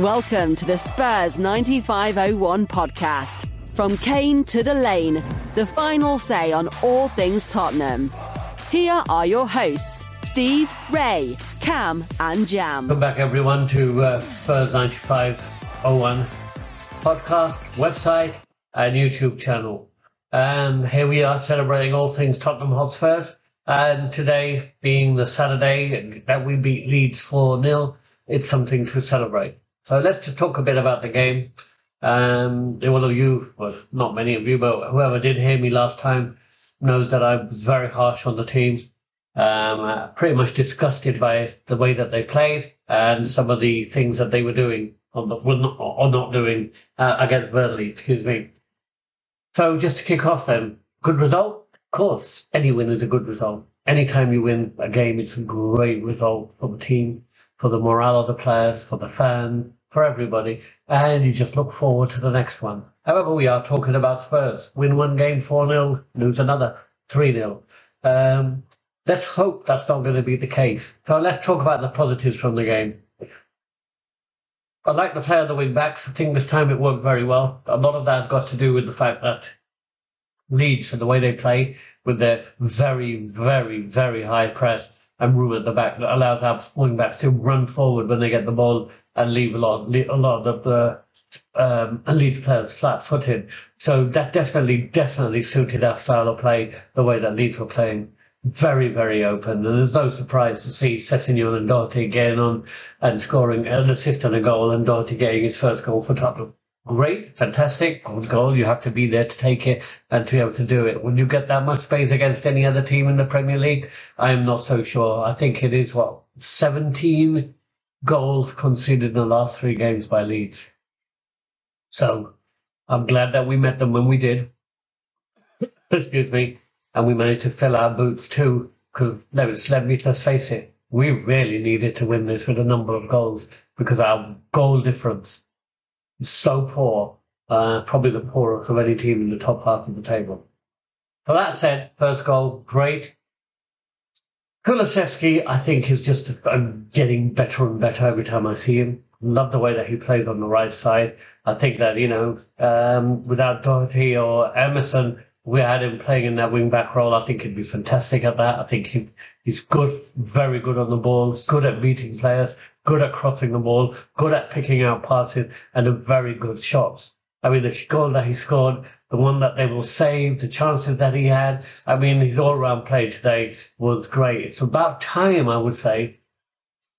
Welcome to the Spurs 9501 podcast. From Kane to the lane, the final say on all things Tottenham. Here are your hosts, Steve, Ray, Cam, and Jam. Welcome back, everyone, to uh, Spurs 9501 podcast, website, and YouTube channel. And here we are celebrating all things Tottenham Hotspurs. And today, being the Saturday that we beat Leeds 4 0, it's something to celebrate. So let's just talk a bit about the game. Um, one of you, well, not many of you, but whoever did hear me last time knows that I was very harsh on the team. Um, uh, pretty much disgusted by the way that they played and some of the things that they were doing or not, or not doing uh, against Burnley, excuse me. So just to kick off then, good result? Of course, any win is a good result. Anytime you win a game, it's a great result for the team, for the morale of the players, for the fans, for everybody, and you just look forward to the next one. However, we are talking about Spurs. Win one game 4 0, lose another 3 0. Um, let's hope that's not going to be the case. So let's talk about the positives from the game. I like the play of the wing backs. I think this time it worked very well. A lot of that got to do with the fact that Leeds and the way they play with their very, very, very high press and room at the back that allows our wing backs to run forward when they get the ball and leave a lot, a lot of the um, Leeds players flat-footed. So that definitely, definitely suited our style of play, the way that Leeds were playing. Very, very open. And there's no surprise to see Sessegnon and Doherty getting on and scoring an assist and a goal and Doherty getting his first goal for Tottenham. Great, fantastic, oh, good goal. You have to be there to take it and to be able to do it. When you get that much space against any other team in the Premier League, I am not so sure. I think it is what, 17 goals conceded in the last three games by Leeds. So I'm glad that we met them when we did. Excuse me. And we managed to fill our boots too, because let's, let me let's face it, we really needed to win this with a number of goals because our goal difference is so poor, uh, probably the poorest of any team in the top half of the table. So that said, first goal, great. Kulusevski, I think, is just getting better and better every time I see him. Love the way that he plays on the right side. I think that, you know, um, without Doherty or Emerson, we had him playing in that wing back role. I think he'd be fantastic at that. I think he, he's good, very good on the ball, good at beating players, good at crossing the ball, good at picking out passes, and a very good shots. I mean, the goal that he scored the one that they will save, the chances that he had. I mean, his all-round play today was great. It's about time, I would say,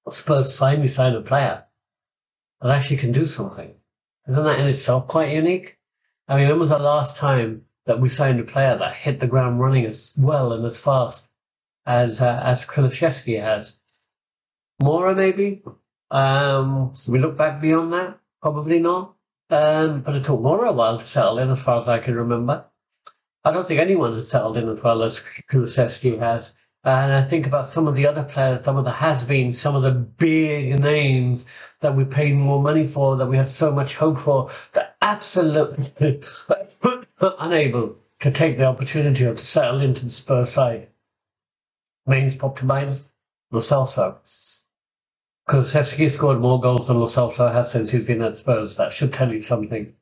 Spurs finally signed a player that actually can do something. Isn't that in itself quite unique? I mean, when was the last time that we signed a player that hit the ground running as well and as fast as uh, as Kulusevski has? Moura, maybe? Um, we look back beyond that? Probably not. Um, but it took Moura a while to settle in, as far as I can remember. I don't think anyone has settled in as well as Kulusevski has. And I think about some of the other players, some of the has-beens, some of the big names that we paid more money for, that we had so much hope for, that absolutely unable to take the opportunity or to settle into the Spurs side. Names pop to mind. Lo. Kulusevski scored more goals than Lo has since he's been at Spurs. That should tell you something.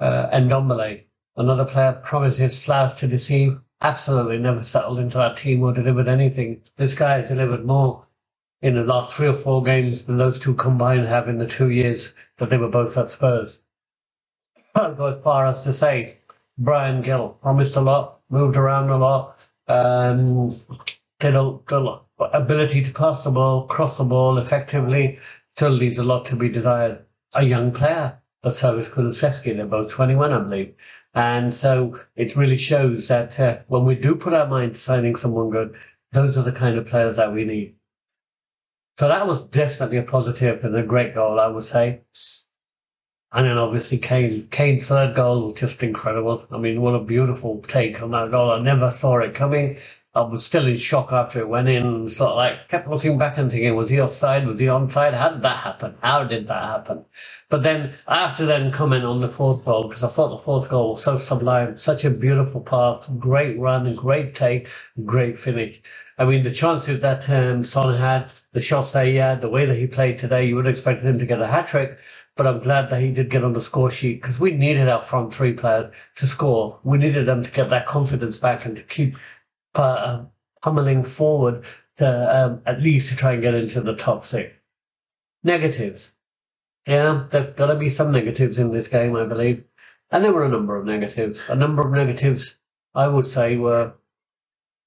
Uh, and Ndombele, another player promises flowers to deceive. Absolutely never settled into that team or delivered anything. This guy has delivered more in the last three or four games than those two combined have in the two years that they were both at Spurs. I'll go as far as to say Bryan Gil promised a lot, moved around a lot, did a, did a lot ability to pass the ball, cross the ball effectively, still leaves a lot to be desired. A young player, but so is Kulusevski. They're both 21, I believe. And so it really shows that uh, when we do put our mind to signing someone good, those are the kind of players that we need. So that was definitely a positive and a great goal, I would say. And then obviously Kane, Kane's third goal was just incredible. I mean, what a beautiful take on that goal. I never saw it coming. I was still in shock after it went in. Sort of like kept looking back and thinking, was he offside? Was he onside? How did that happen? How did that happen? But then I have to then comment on the fourth goal because I thought the fourth goal was so sublime, such a beautiful pass, great run, great take, great finish. I mean, the chances that um, Son had, the shots that he had, the way that he played today, you would expect him to get a hat trick. But I'm glad that he did get on the score sheet because we needed our front three players to score. We needed them to get that confidence back and to keep uh, pummeling forward to um, at least to try and get into the top six. Negatives. Yeah, there's got to be some negatives in this game, I believe. And there were a number of negatives. A number of negatives, I would say, were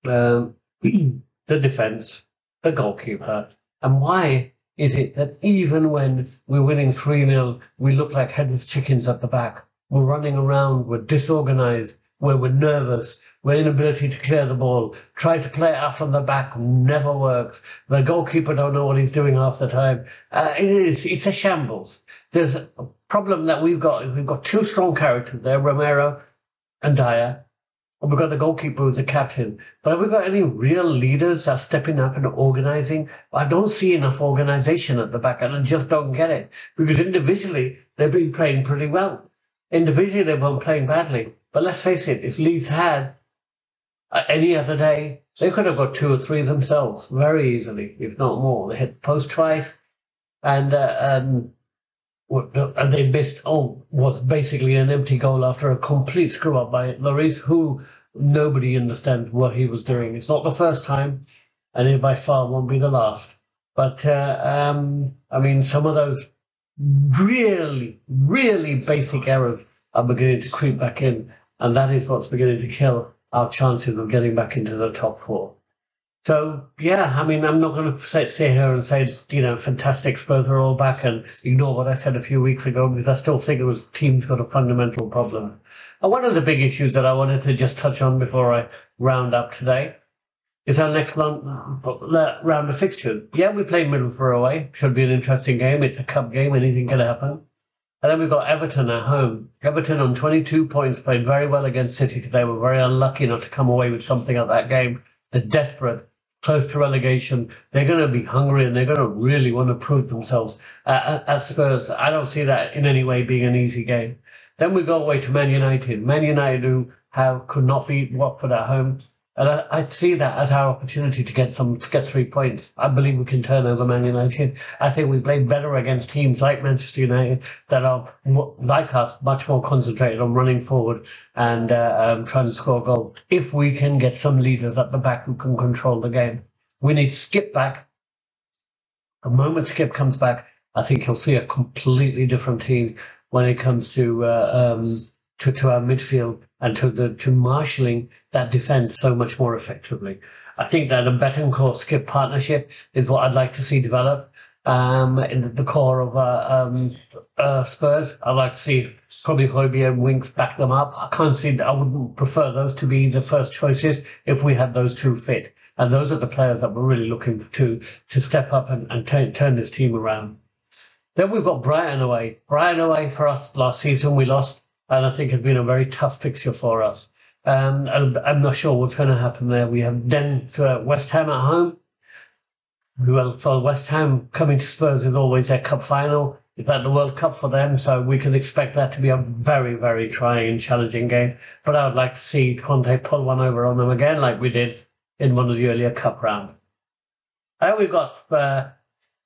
um, the defence, the goalkeeper. And why is it that even when we're winning 3 0, we look like headless chickens at the back? We're running around, we're disorganized, where we're nervous, we're inability to clear the ball, try to play out from the back never works. The goalkeeper don't know what he's doing half the time. Uh, it is, it's a shambles. There's a problem that we've got. We've got two strong characters there, Romero and Dier. And we've got the goalkeeper who's the captain. But have we got any real leaders that are stepping up and organizing? I don't see enough organization at the back, and I just don't get it. Because individually, they've been playing pretty well. Individually, they've been playing badly. But let's face it, if Leeds had uh, any other day, they could have got two or three themselves very easily, if not more. They hit the post twice, and uh, um, and they missed oh was basically an empty goal after a complete screw up by Lloris, who nobody understands what he was doing. It's not the first time, and it by far won't be the last. But uh, um, I mean, some of those really, really basic errors are beginning to creep back in, and that is what's beginning to kill our chances of getting back into the top four. So yeah, I mean, I'm not going to sit, here and say you know fantastic Spurs are all back and ignore what I said a few weeks ago because I still think it was team's got a fundamental problem. And one of the big issues that I wanted to just touch on before I round up today is our next round of fixtures. Yeah, we play Middlesbrough away. Should be an interesting game. It's a cup game. Anything can happen. And then we've got Everton at home. Everton on 22 points played very well against City today. We're very unlucky not to come away with something at that game. They're desperate, close to relegation. They're going to be hungry and they're going to really want to prove themselves uh, at Spurs. I don't see that in any way being an easy game. Then we go away to Man United. Man United who have could not beat Watford at home. And I, I, see that as our opportunity to get some to get three points. I believe we can turn over Man United. I think we play better against teams like Manchester United that are like us, much more concentrated on running forward and uh, um, trying to score goals. If we can get some leaders at the back who can control the game, we need to Skipp back. The moment Skipp comes back, I think you'll see a completely different team when it comes to uh, um, to, to our midfield and to the to marshalling that defence so much more effectively. I think that a Bentancur Skipp partnership is what I'd like to see develop um, in the core of uh, um, uh, Spurs. I'd like to see probably Højbjerg and Winks back them up. I can't see. I would prefer those to be the first choices if we had those two fit. And those are the players that we're really looking to to step up and, and turn, turn this team around. Then we've got Brighton away. Brighton away for us last season. We lost and I think it's been a very tough fixture for us. Um, and I'm not sure what's going to happen there. We have then West Ham at home. Well, for West Ham coming to Spurs is always their cup final. It's like the World Cup for them, so we can expect that to be a very, very trying and challenging game. But I would like to see Conte pull one over on them again, like we did in one of the earlier cup rounds. And we've got uh,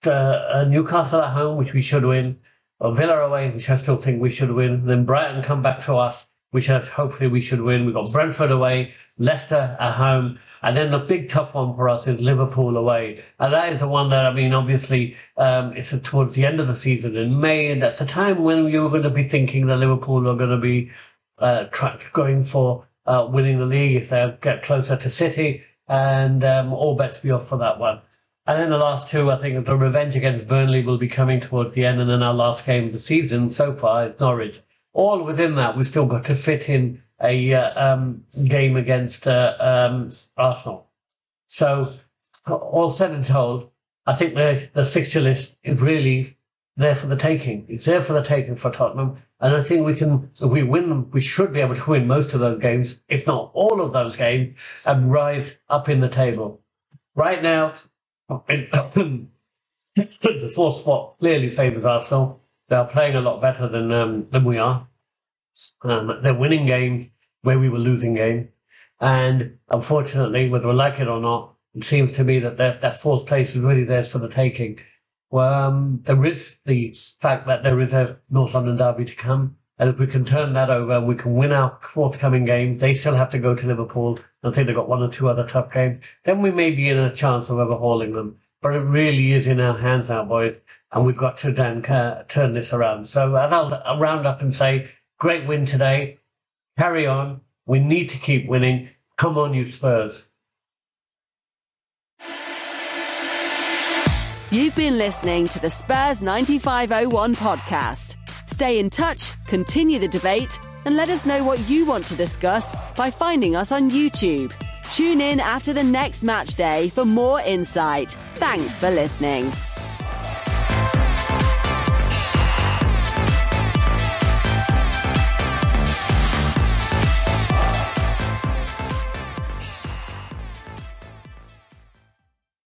uh, Newcastle at home, which we should win or Villa away, which I still think we should win. Then Brighton come back to us, which hopefully we should win. We've got Brentford away, Leicester at home, and then the big tough one for us is Liverpool away. And that is the one that, I mean, obviously, um, it's towards the end of the season in May, and that's the time when you're going to be thinking that Liverpool are going to be uh, going for uh, winning the league if they get closer to City, and um, all bets be off for that one. And then the last two, I think the revenge against Burnley will be coming towards the end, and then our last game of the season so far is Norwich. All within that, we've still got to fit in a uh, um, game against uh, um, Arsenal. So, all said and told, I think the, the fixture list is really there for the taking. It's there for the taking for Tottenham. And I think we can, if we win, them. we should be able to win most of those games, if not all of those games, and rise up in the table. Right now, the fourth spot clearly favours Arsenal. They are playing a lot better than um, than we are. Um, they're winning games where we were losing games. And unfortunately, whether we like it or not, it seems to me that that, fourth place is really theirs for the taking. Well, um, there is the fact that there is a North London derby to come. And if we can turn that over, we can win our forthcoming game. They still have to go to Liverpool. I think they've got one or two other tough games. Then we may be in a chance of overhauling them. But it really is in our hands now, boys. And we've got to then uh, turn this around. So I'll, I'll round up and say, great win today. Carry on. We need to keep winning. Come on, you Spurs. You've been listening to the Spurs 9501 podcast. Stay in touch, continue the debate, and let us know what you want to discuss by finding us on YouTube. Tune in after the next match day for more insight. Thanks for listening.